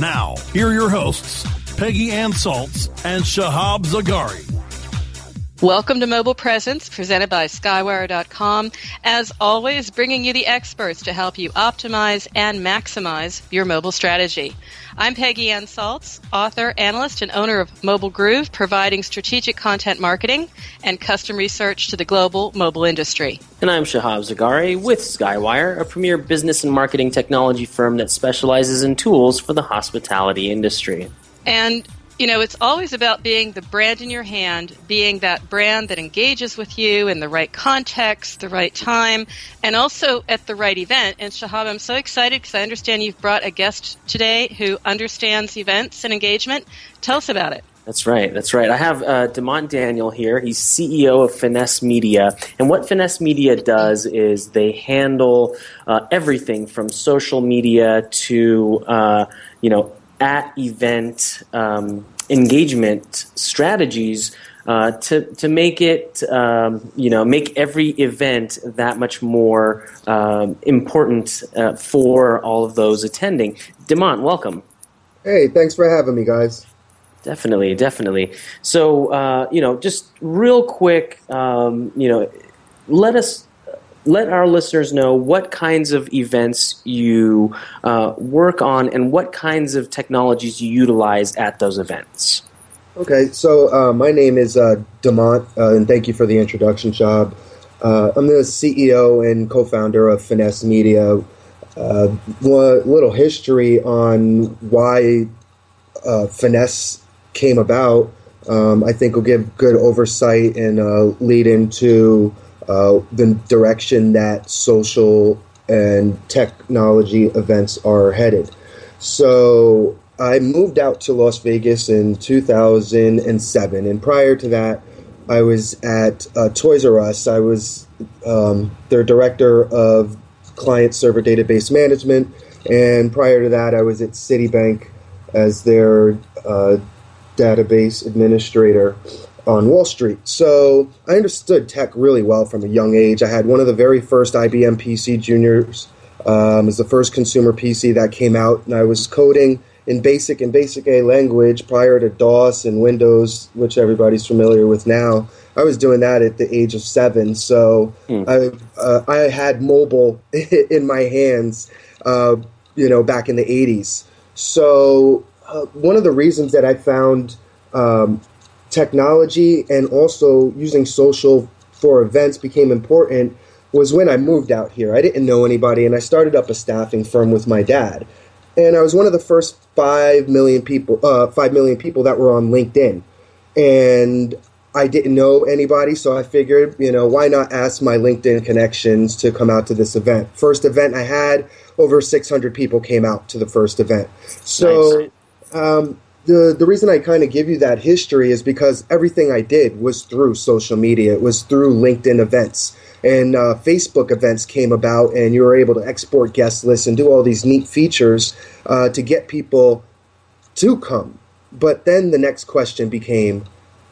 Now, here are your hosts, Peggy Ann Salz and Shahab Zagari. Welcome to Mobile Presence, presented by Skywire.com. As always, bringing you the experts to help you optimize and maximize your mobile strategy. I'm Peggy Ann Salz, author, analyst, and owner of Mobile Groove, providing strategic content marketing and custom research to the global mobile industry. And I'm Shahab Zagari with Skywire, a premier business and marketing technology firm that specializes in tools for the hospitality industry. And you know, it's always about being the brand in your hand, being that brand that engages with you in the right context, the right time, and also at the right event. And Shahab, I'm so excited because I understand you've brought a guest today who understands events and engagement. Tell us about it. That's right. That's right. I have uh, Demont Daniel here. He's CEO of Finesse Media. And what Finesse Media does is they handle uh, everything from social media to, uh, you know, at event um, engagement strategies uh, to to make it um, you know make every event that much more um, important uh, for all of those attending. Demont, welcome. Hey, thanks for having me, guys. Definitely, definitely. So uh, you know, just real quick, um, you know, let us let our listeners know what kinds of events you uh, work on and what kinds of technologies you utilize at those events. Okay, so uh, my name is uh, Demont, uh, and thank you for the introduction, Shab. Uh, I'm the CEO and co-founder of Finesse Media. Uh, little history on why uh, Finesse came about. Um, I think will give good oversight and lead into uh, the direction that social and technology events are headed. So I moved out to Las Vegas in 2007, and prior to that, I was at uh, Toys R Us. I was um, their director of client server database management, and prior to that, I was at Citibank as their uh, database administrator on Wall Street. So I understood tech really well from a young age. I had one of the very first IBM PC Juniors. Um, was the first consumer PC that came out, and I was coding in BASIC and BASIC A language prior to DOS and Windows, which everybody's familiar with now. I was doing that at the age of seven, so hmm. I uh, I had mobile in my hands, uh, you know, back in the '80s. So uh, one of the reasons that I found um, technology and also using social for events became important was when I moved out here. I didn't know anybody, and I started up a staffing firm with my dad. And I was one of the first five million people, uh, five million people that were on LinkedIn, and I didn't know anybody, so I figured, you know, why not ask my LinkedIn connections to come out to this event? First event I had, over 600 people came out to the first event. So, nice. um, the the reason I kind of give you that history is because everything I did was through social media. It was through LinkedIn events and uh, Facebook events came about, and you were able to export guest lists and do all these neat features uh, to get people to come. But then the next question became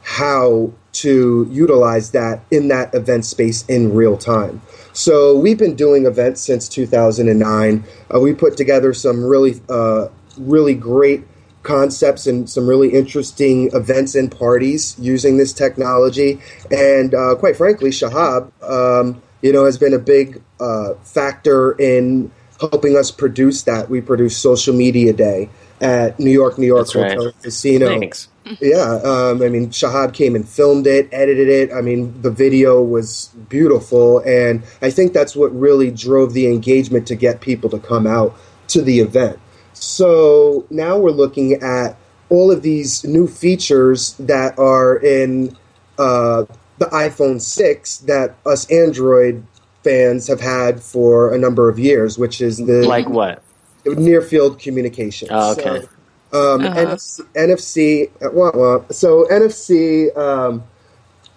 how to utilize that in that event space in real time. So we've been doing events since 2009. Uh, we put together some really, uh, really great concepts and some really interesting events and parties using this technology. And uh, quite frankly, Shahab, um, you know, has been a big uh, factor in helping us produce that. We produced Social Media Day at New York, New York That's Hotel right. Casino. Thanks. Yeah, um, I mean, Shahab came and filmed it, edited it. I mean, the video was beautiful, and I think that's what really drove the engagement to get people to come out to the event. So now we're looking at all of these new features that are in uh, the iPhone 6 that us Android fans have had for a number of years, which is the Like what? near field communication. Oh, okay. So, um, NFC, NFC uh, wah, wah. so NFC, um,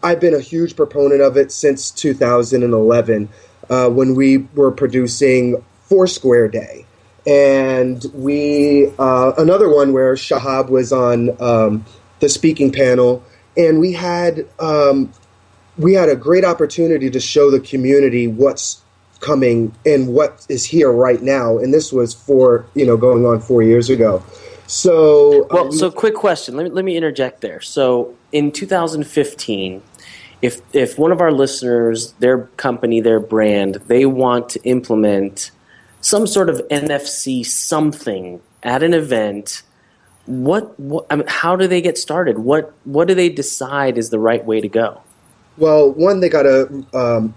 I've been a huge proponent of it since 2011 uh, when we were producing Foursquare Day. And we, uh, another one where Shahab was on um, the speaking panel, and we had um, we had a great opportunity to show the community what's coming and what is here right now. And this was for you know going on four years ago. So uh, Well, we- so quick question. Let me let me interject there. So in 2015, if if one of our listeners, their company, their brand, they want to implement some sort of NFC something at an event, what, what I mean, how do they get started? What what do they decide is the right way to go? Well, one, they gotta um,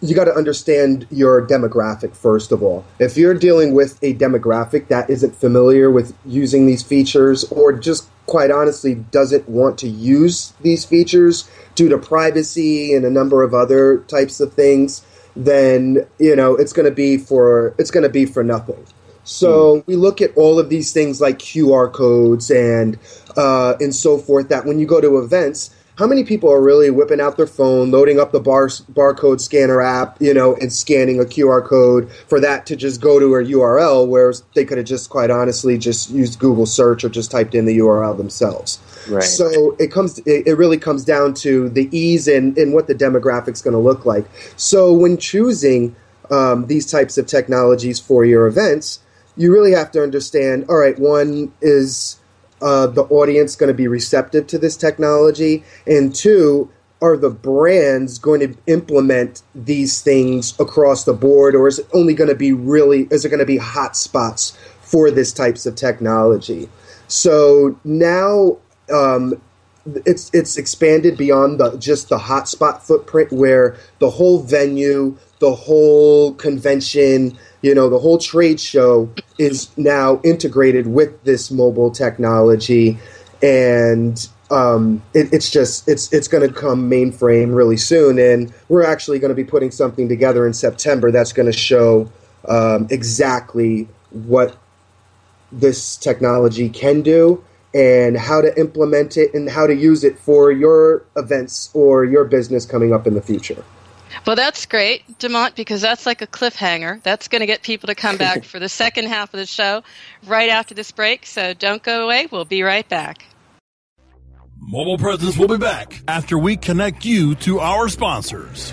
you gotta understand your demographic first of all. If you're dealing with a demographic that isn't familiar with using these features, or just quite honestly doesn't want to use these features due to privacy and a number of other types of things, then you know it's going to be for it's going to be for nothing. So we look at all of these things like QR codes and uh, and so forth. That when you go to events, how many people are really whipping out their phone, loading up the bar barcode scanner app, you know, and scanning a QR code for that to just go to a URL, whereas they could have just quite honestly just used Google search or just typed in the URL themselves. So it comes. It, it really comes down to the ease and, and what the demographic's going to look like. So when choosing um, these types of technologies for your events, you really have to understand. All right, one is uh, the audience going to be receptive to this technology, and two, are the brands going to implement these things across the board, or is it only going to be really? Is it going to be hot spots for this types of technology? So now um, it's it's expanded beyond the just the hotspot footprint, where the whole venue, the whole convention, you know, the whole trade show is now integrated with this mobile technology, and um, it, it's just it's it's going to come mainframe really soon, and we're actually going to be putting something together in September that's going to show um, exactly what this technology can do and how to implement it and how to use it for your events or your business coming up in the future. Well, that's great, Demont, because that's like a cliffhanger. That's going to get people to come back for the second half of the show right after this break. So don't go away. We'll be right back. Mobile Presence will be back after we connect you to our sponsors.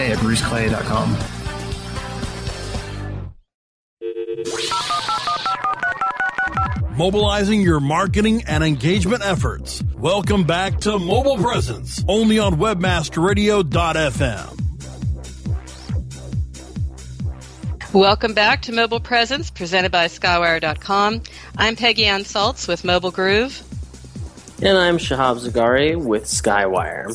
at bruceclay.com. Mobilizing your marketing and engagement efforts. Welcome back to Mobile Presence, only on webmasterradio.fm. Welcome back to Mobile Presence, presented by Skywire.com. I'm Peggy Ann Salz with Mobile Groove. And I'm Shahab Zagari with Skywire.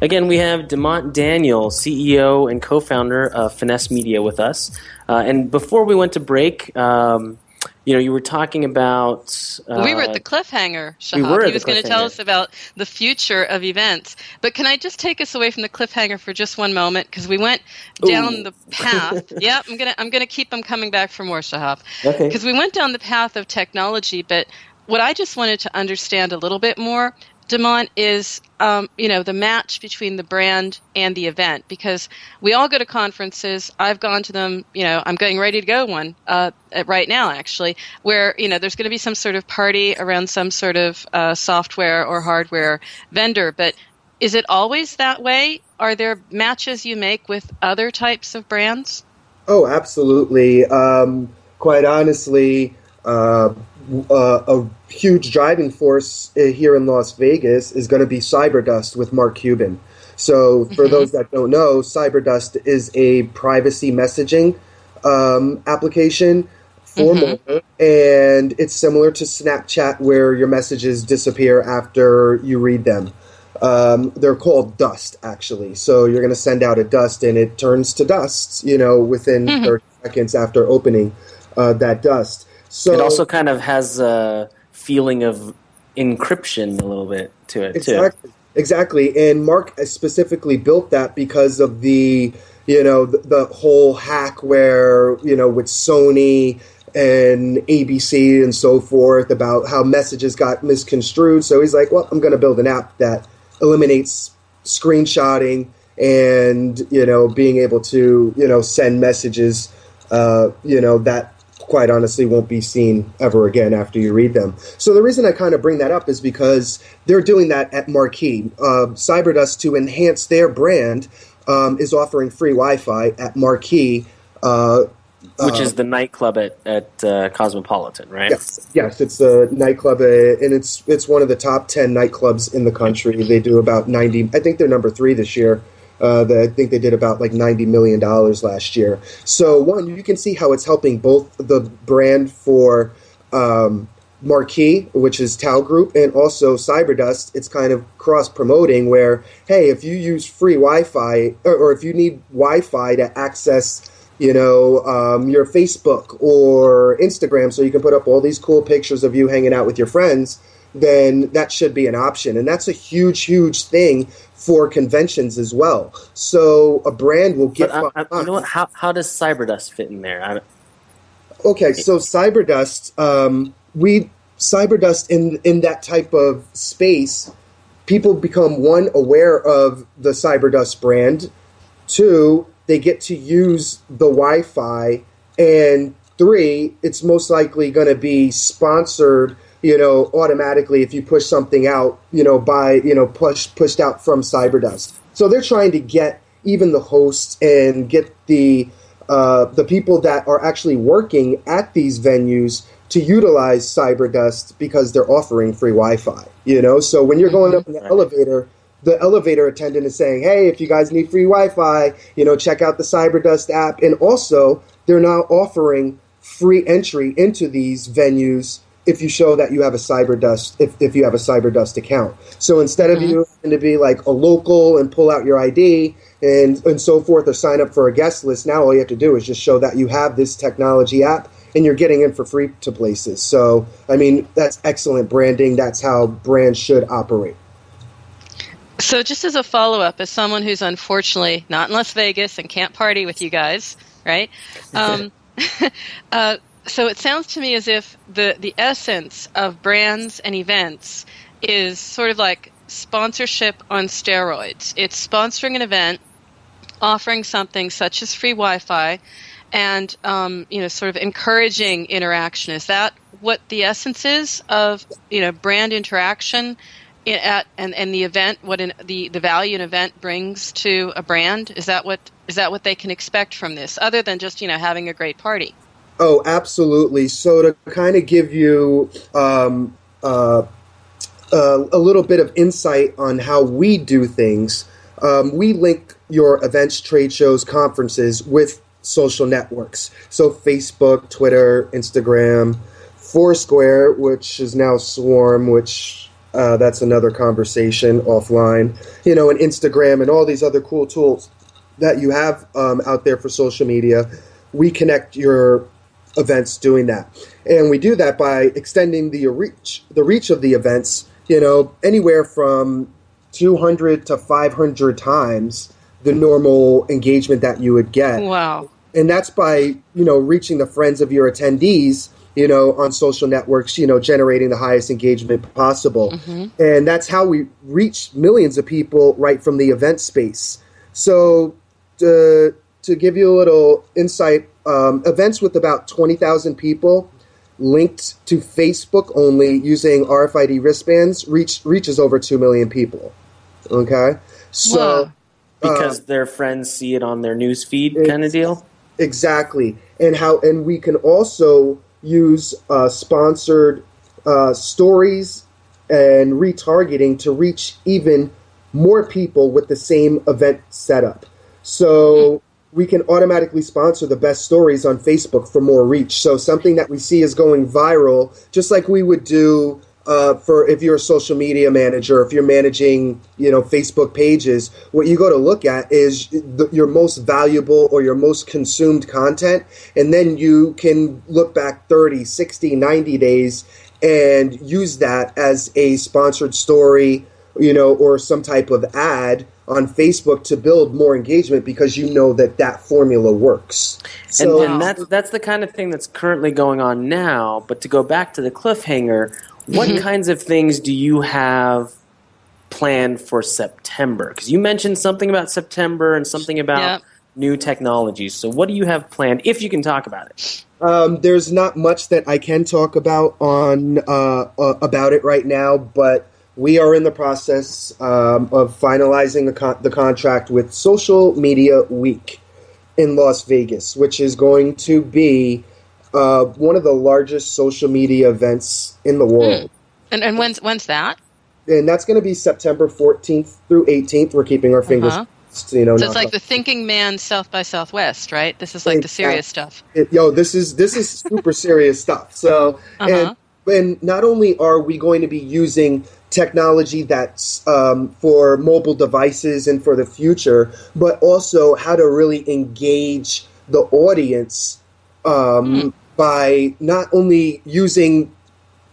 Again, we have Demont Daniel, CEO and co-founder of Finesse Media, with us. Uh, and before we went to break, um, you know, you were talking about. Uh, we were at the cliffhanger, Shahab. We were he was going to tell us about the future of events. But can I just take us away from the cliffhanger for just one moment? Because we went down Ooh. the path. yep, I'm gonna I'm gonna keep them coming back for more, Shahab. Okay. Because we went down the path of technology, but what I just wanted to understand a little bit more Demont, is um, you know the match between the brand and the event because we all go to conferences. I've gone to them. You know, I'm getting ready to go one uh, right now actually, where you know there's going to be some sort of party around some sort of uh, software or hardware vendor. But is it always that way? Are there matches you make with other types of brands? Oh, absolutely. Um, quite honestly, uh, uh, a huge driving force uh, here in Las Vegas is going to be Cyberdust with Mark Cuban. So, for Mhm. those that don't know, Cyberdust is a privacy messaging um, application for Mhm. mobile, and it's similar to Snapchat, where your messages disappear after you read them. Um, they're called dust, actually. So you're going to send out a dust, and it turns to dust. You know, within Mhm. 30 seconds after opening uh, that dust. So it also kind of has a feeling of encryption a little bit to it too. Exactly. Exactly. And Mark specifically built that because of the, you know, the, the whole hack where, you know, with Sony and ABC and so forth about how messages got misconstrued. So he's like, well, I'm going to build an app that eliminates screenshotting and, you know, being able to, you know, send messages, uh, you know, that quite honestly won't be seen ever again after you read them. So the reason I kind of bring that up is because they're doing that at Marquee. Uh, Cyberdust, to enhance their brand, um, is offering free Wi-Fi at Marquee. Uh, Which uh, is the nightclub at, at uh, Cosmopolitan, right? Yes, yes, it's a nightclub, uh, and it's it's one of the top ten nightclubs in the country. They do about ninety. I think they're number three this year. Uh, they, I think they did about like ninety million dollars last year. So one, you can see how it's helping both the brand for um, Marquee, which is Tao Group, and also Cyberdust. It's kind of cross promoting where, hey, if you use free Wi-Fi or, or if you need Wi-Fi to access you know, um, your Facebook or Instagram, so you can put up all these cool pictures of you hanging out with your friends, then that should be an option. And that's a huge, huge thing for conventions as well. So a brand will get. But I, I, you know what? How, how does Cyberdust fit in there? I Okay, so Cyberdust, um, we Cyberdust in in that type of space, people become one aware of the Cyberdust brand, two they get to use the Wi-Fi, and three it's most likely going to be sponsored. You know, automatically if you push something out, you know, by you know push pushed out from Cyberdust. So they're trying to get even the hosts and get the uh, the people that are actually working at these venues to utilize Cyberdust because they're offering free Wi-Fi. You know, so when you're going up in the elevator, the elevator attendant is saying, "Hey, if you guys need free Wi-Fi, you know, check out the Cyberdust app." And also, they're now offering free entry into these venues if you show that you have a Cyberdust if, if you have a Cyberdust account. So instead of you having to be like a local and pull out your ID and and so forth or sign up for a guest list, now all you have to do is just show that you have this technology app and you're getting in for free to places. So I mean that's excellent branding. That's how brands should operate. So, just as a follow up, as someone who's unfortunately not in Las Vegas and can't party with you guys, right? Um, uh, so, it sounds to me as if the, the essence of brands and events is sort of like sponsorship on steroids. It's sponsoring an event, offering something such as free Wi Fi, and um, you know, sort of encouraging interaction. Is that what the essence is of you know brand interaction? at and, and the event what the the value an event brings to a brand is that what is that what they can expect from this other than just you know having a great party Oh, absolutely. So to kind of give you um, uh, uh, a little bit of insight on how we do things, um, we link your events, trade shows, conferences with social networks. So Facebook, Twitter, Instagram, Foursquare, which is now Swarm, which uh, that's another conversation offline. You know, and Instagram and all these other cool tools that you have um, out there for social media. We connect your events doing that, and we do that by extending the reach the reach of the events. You know, anywhere from 200 to 500 times the normal engagement that you would get. Wow. And that's by, you know, reaching the friends of your attendees you know, on social networks, you know, generating the highest engagement possible. Mm-hmm. And that's how we reach millions of people right from the event space. So, to, to give you a little insight, um, events with about 20,000 people linked to Facebook only using RFID wristbands reach, reaches over 2 million people. Okay? So, Wow. because uh, their friends see it on their news feed kind of deal. Exactly, and how and we can also use uh, sponsored uh, stories and retargeting to reach even more people with the same event setup. So we can automatically sponsor the best stories on Facebook for more reach. So something that we see is going viral, just like we would do uh, for if you're a social media manager, if you're managing, you know, Facebook pages, what you go to look at is the, your most valuable or your most consumed content. And then you can look back 30, 60, 90 days and use that as a sponsored story, you know, or some type of ad on Facebook to build more engagement because you know that that formula works. So, and, and that's that's the kind of thing that's currently going on now. But to go back to the cliffhanger, what Mm-hmm. kinds of things do you have planned for September? Because you mentioned something about September and something about Yep. new technologies. So what do you have planned, if you can talk about it? Um, there's not much that I can talk about on uh, uh, about it right now, but we are in the process um, of finalizing the, con- the contract with Social Media Week in Las Vegas, which is going to be uh, one of the largest social media events in the world. and and when's when's that And that's going to be September 14th through 18th. We're keeping our fingers, Uh-huh. crossed, you know. so it's like the thinking man south by southwest right this is like the serious stuff it, yo, this is this is super serious stuff. So, Uh-huh. and and not only are we going to be using technology that's um, for mobile devices and for the future, but also how to really engage the audience um, by not only using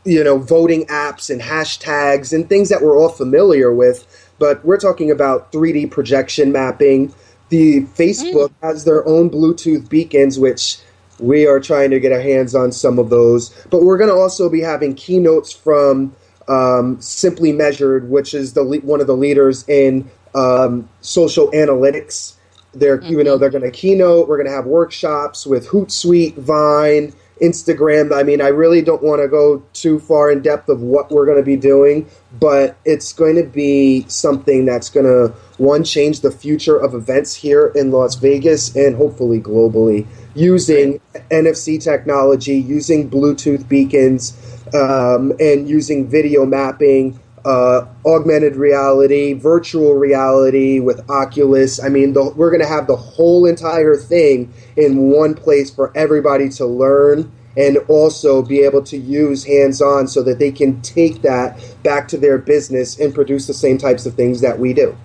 you know voting apps and hashtags and things that we're all familiar with but we're talking about 3d projection mapping. The facebook has their own bluetooth beacons which we are trying to get our hands on some of those. But we're going to also be having keynotes from um, simply measured which is the le- one of the leaders in um, social analytics. They're you know they're going to keynote. We're going to have workshops with hootsuite vine Instagram. I mean, I really don't want to go too far in depth of what we're going to be doing, but it's going to be something that's going to one change the future of events here in Las Vegas and hopefully globally using NFC technology, using Bluetooth beacons, um, and using video mapping. Uh, augmented reality, virtual reality with Oculus. I mean, the, we're going to have the whole entire thing in one place for everybody to learn and also be able to use hands on so that they can take that back to their business and produce the same types of things that we do.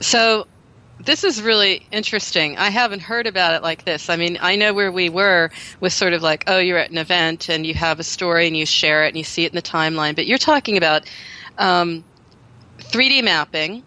So, this is really interesting. I haven't heard about it like this. I mean, I know where we were with sort of like, oh, you're at an event and you have a story and you share it and you see it in the timeline, but you're talking about um, 3D mapping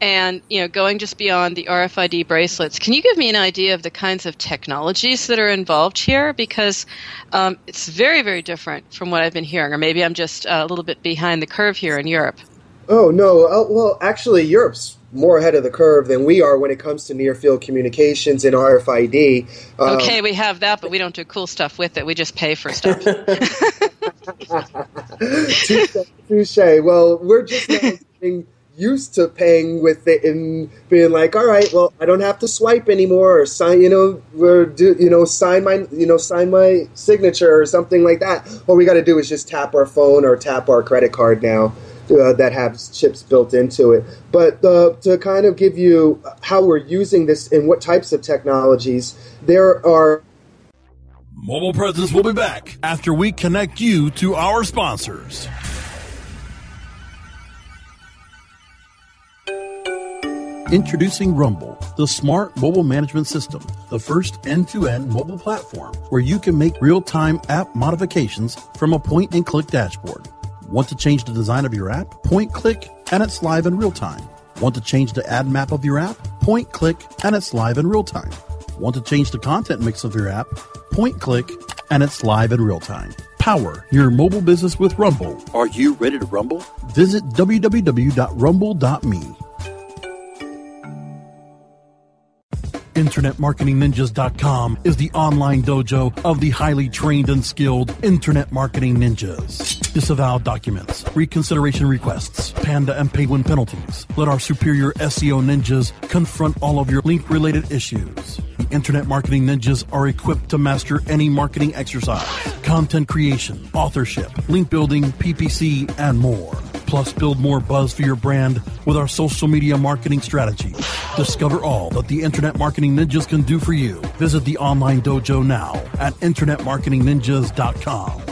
and you know going just beyond the RFID bracelets. Can you give me an idea of the kinds of technologies that are involved here? Because um, it's very very different from what I've been hearing, or maybe I'm just a little bit behind the curve here in Europe. Oh no! Uh, well, actually, Europe's more ahead of the curve than we are when it comes to near field communications and RFID. Um, okay, we have that, but we don't do cool stuff with it. We just pay for stuff. Touche. Well, we're just getting used to paying with it and being like, all right, well, I don't have to swipe anymore, or sign, you know, or do, you know, sign my, you know, sign my signature or something like that. All we got to do is just tap our phone or tap our credit card now uh, that have chips built into it. But uh, to kind of give you how we're using this and what types of technologies, there are. Mobile Presence will be back after we connect you to our sponsors. Introducing Rumble, the smart mobile management system, the first end to end mobile platform where you can make real time app modifications from a point and click dashboard. Want to change the design of your app? Point click and it's live in real time. Want to change the ad map of your app? Point click and it's live in real time. Want to change the content mix of your app? Point click and it's live in real time. Power your mobile business with Rumble. Are you ready to rumble? Visit www.rumble.me. InternetMarketingNinjas.com is the online dojo of the highly trained and skilled Internet Marketing Ninjas. Disavow documents, reconsideration requests, panda and penguin penalties. Let our superior SEO ninjas confront all of your link related issues. The Internet Marketing Ninjas are equipped to master any marketing exercise, content creation, authorship, link building, PPC, and more. Plus, build more buzz for your brand with our social media marketing strategy. Discover all that the Internet Marketing Ninjas can do for you. Visit the online dojo now at InternetMarketingNinjas.com.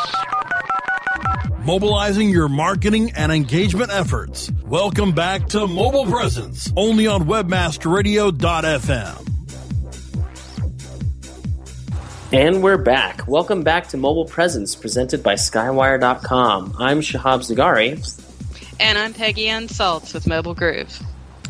mobilizing your marketing and engagement efforts. Welcome back to Mobile Presence, only on webmasterradio.fm. And we're back. Welcome back to Mobile Presence, presented by Skywire.com. I'm Shahab Zagari. And I'm Peggy Ann Salz with Mobile Groove.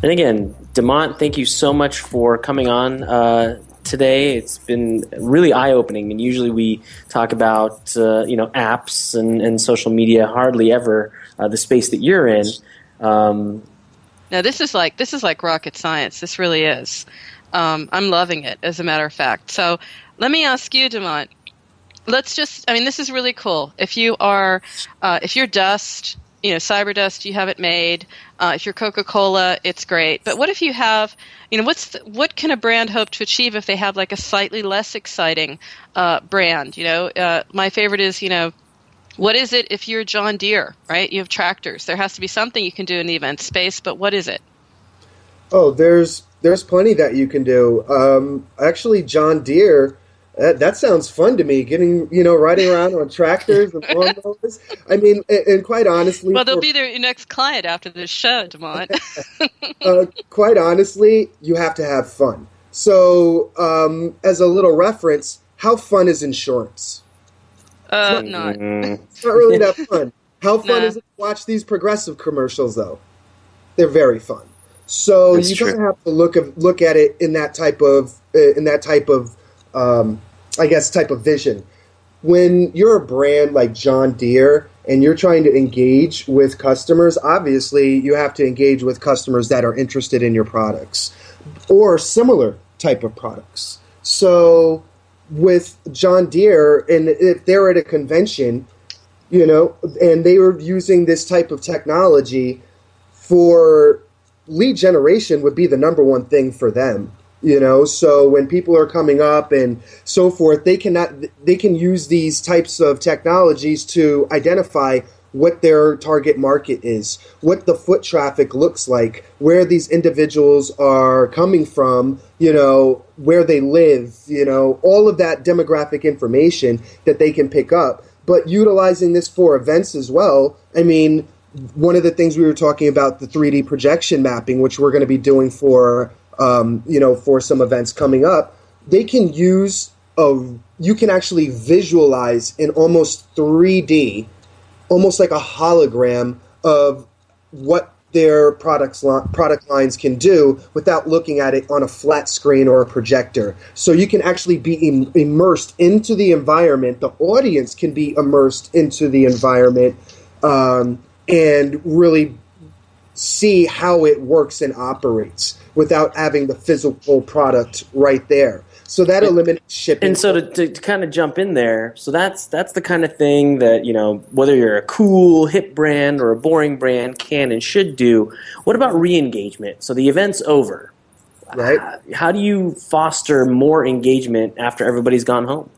And again, Demont, thank you so much for coming on uh, today. It's been really eye opening. Mean, usually we talk about uh, you know apps and, and social media, hardly ever uh, the space that you're in. Um, now this is like this is like rocket science. This really is. Um, I'm loving it, as a matter of fact. So let me ask you, Demont. Let's just. I mean, this is really cool. If you are, uh, if you're Dust, you know, Cyberdust, you have it made. Uh, if you're Coca Cola, it's great. But what if you have, you know, what's the, what can a brand hope to achieve if they have like a slightly less exciting uh, brand? You know, uh, my favorite is, you know, what is it if you're John Deere, right? You have tractors. There has to be something you can do in the event space, but what is it? Oh, there's there's plenty that you can do. Um, actually, John Deere that, that sounds fun to me. Getting you know riding around on tractors and lawnmowers. I mean, and, and quite honestly, Well, they'll for- be their next client after this show, Demont. uh, quite honestly, you have to have fun. So, um, as a little reference, how fun is insurance? uh, not. It's not really that fun. How fun Nah. is it to watch these progressive commercials, though? They're very fun. So That's you true. kind of have to look of, look at it in that type of uh, in that type of um, I guess type of vision. When you're a brand like John Deere and you're trying to engage with customers, obviously you have to engage with customers that are interested in your products or similar type of products. So with John Deere, and if they're at a convention, you know, and they were using this type of technology for lead generation would be the number one thing for them you know so when people are coming up and so forth they cannot they can use these types of technologies to identify what their target market is what the foot traffic looks like where these individuals are coming from you know where they live you know all of that demographic information that they can pick up. But utilizing this for events as well i mean one of the things we were talking about the 3D projection mapping, which we're going to be doing for um, you know for some events coming up. They can use a you can actually visualize in almost 3D, almost like a hologram of what their products li- product lines can do without looking at it on a flat screen or a projector. So you can actually be Im- immersed into the environment. The audience can be immersed into the environment. Um, and really see how it works and operates without having the physical product right there. So that eliminates shipping. And so to, to, to kind of jump in there, so that's that's the kind of thing that you know whether you're a cool hip brand or a boring brand can and should do. What about re-engagement? So the event's over. Right. How do you foster more engagement after everybody's gone home?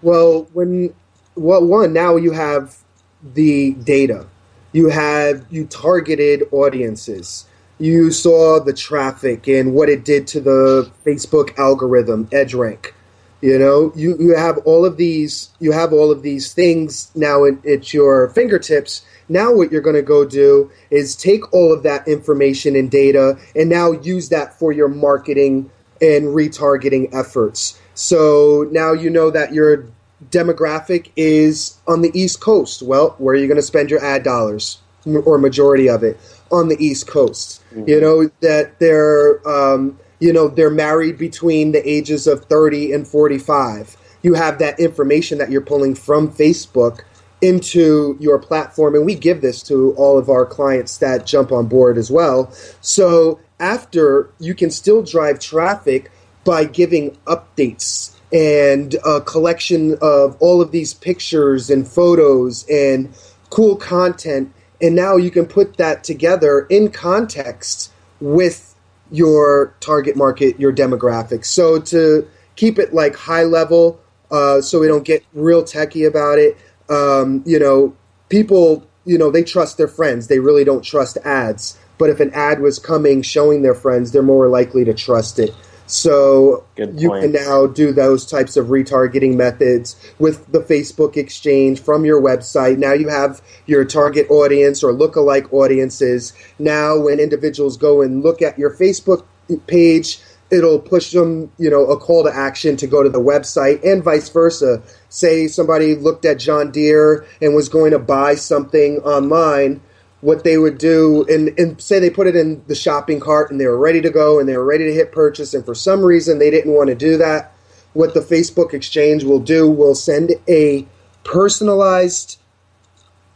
Well, when well, one now you have the data, you have you targeted audiences. You saw the traffic and what it did to the Facebook algorithm, EdgeRank. You know, you, you have all of these you have all of these things now at, at your fingertips. Now what you're going to go do is take all of that information and data and now use that for your marketing and retargeting efforts. So now you know that your demographic is on the East Coast. Well, where are you going to spend your ad dollars or majority of it on the East Coast? You know that they're um, you know they're married between the ages of 30 and 45. You have that information that you're pulling from Facebook into your platform and we give this to all of our clients that jump on board as well. So after you can still drive traffic by giving updates and a collection of all of these pictures and photos and cool content. And now you can put that together in context with your target market, your demographics. So to keep it like high level, uh, so we don't get real techie about it, um, you know, people, you know, they trust their friends. They really don't trust ads. But if an ad was coming showing their friends, they're more likely to trust it. So you can now do those types of retargeting methods with the Facebook exchange from your website. Now you have your target audience or lookalike audiences. Now, when individuals go and look at your Facebook page, it'll push them, you know, a call to action to go to the website and vice versa. Say somebody looked at John Deere and was going to buy something online what they would do and, and say they put it in the shopping cart and they were ready to go and they were ready to hit purchase and for some reason they didn't want to do that what the facebook exchange will do will send a personalized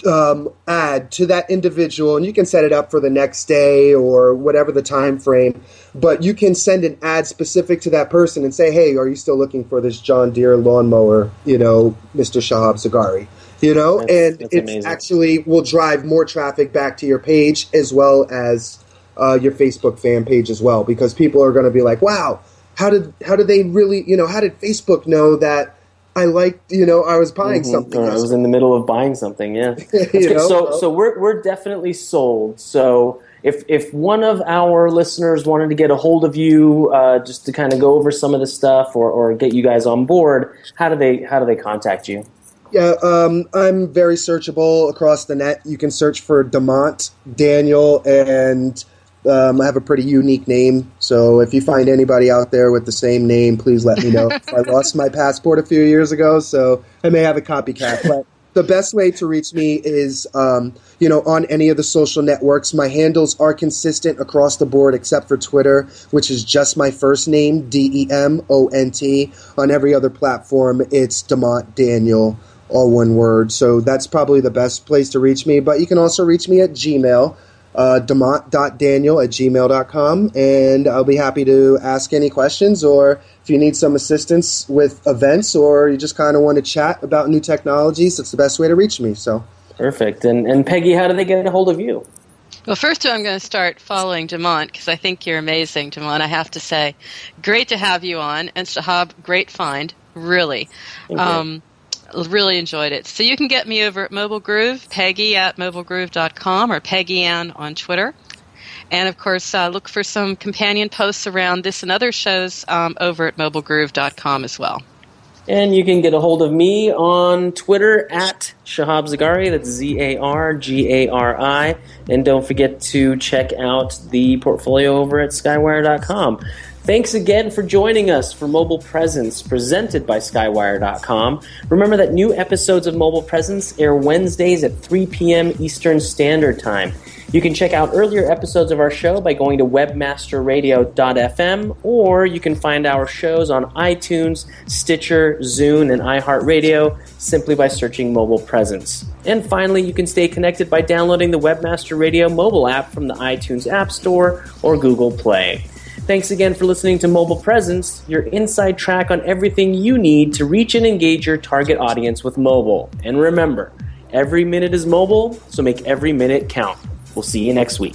um, ad to that individual and you can set it up for the next day or whatever the time frame but you can send an ad specific to that person and say hey are you still looking for this john deere lawnmower you know mr shahab zagari you know That's- and that's it amazing. actually will drive more traffic back to your page as well as uh, your facebook fan page as well because people are going to be like wow how did how did they really you know how did facebook know that i liked you know i was buying Mhm. something Or I was in the middle of buying something. Yeah. You know, so so- so we're we're definitely sold. So if if one of our listeners wanted to get a hold of you uh, just to kind of go over some of the stuff or, or get you guys on board, how do they how do they contact you? Yeah, um, I'm very searchable across the net. You can search for Demont Daniel, and um, I have a pretty unique name. So if you find anybody out there with the same name, please let me know. I lost my passport a few years ago, so I may have a copycat. But the best way to reach me is, um, you know, on any of the social networks. My handles are consistent across the board, except for Twitter, which is just my first name, D E M O N T. On every other platform, it's Demont Daniel all one word. So that's probably the best place to reach me. But you can also reach me at Gmail, uh, demont.daniel at gmail.com, and I'll be happy to ask any questions or if you need some assistance with events or you just kind of want to chat about new technologies, that's the best way to reach me. So Perfect. And, and Peggy, how do they get a hold of you? Well, first I'm going to start following Demont because I think you're amazing, Demont. I have to say, great to have you on, and Shahab, great find, really. Really enjoyed it. So you can get me over at Mobile Groove, Peggy at mobilegroove.com or Peggy Anne on Twitter. And of course, uh, look for some companion posts around this and other shows um, over at mobilegroove.com as well. And you can get a hold of me on Twitter at Shahab Zargari. That's Z A R G A R I. And don't forget to check out the portfolio over at Skywire.com. Thanks again for joining us for Mobile Presence, presented by Skywire.com. Remember that new episodes of Mobile Presence air Wednesdays at 3 p.m. Eastern Standard Time. You can check out earlier episodes of our show by going to webmasterradio.fm, or you can find our shows on iTunes, Stitcher, Zune, and iHeartRadio simply by searching Mobile Presence. And finally, you can stay connected by downloading the Webmaster Radio mobile app from the iTunes App Store or Google Play. Thanks again for listening to Mobile Presence, your inside track on everything you need to reach and engage your target audience with mobile. And remember, every minute is mobile, so make every minute count. We'll see you next week.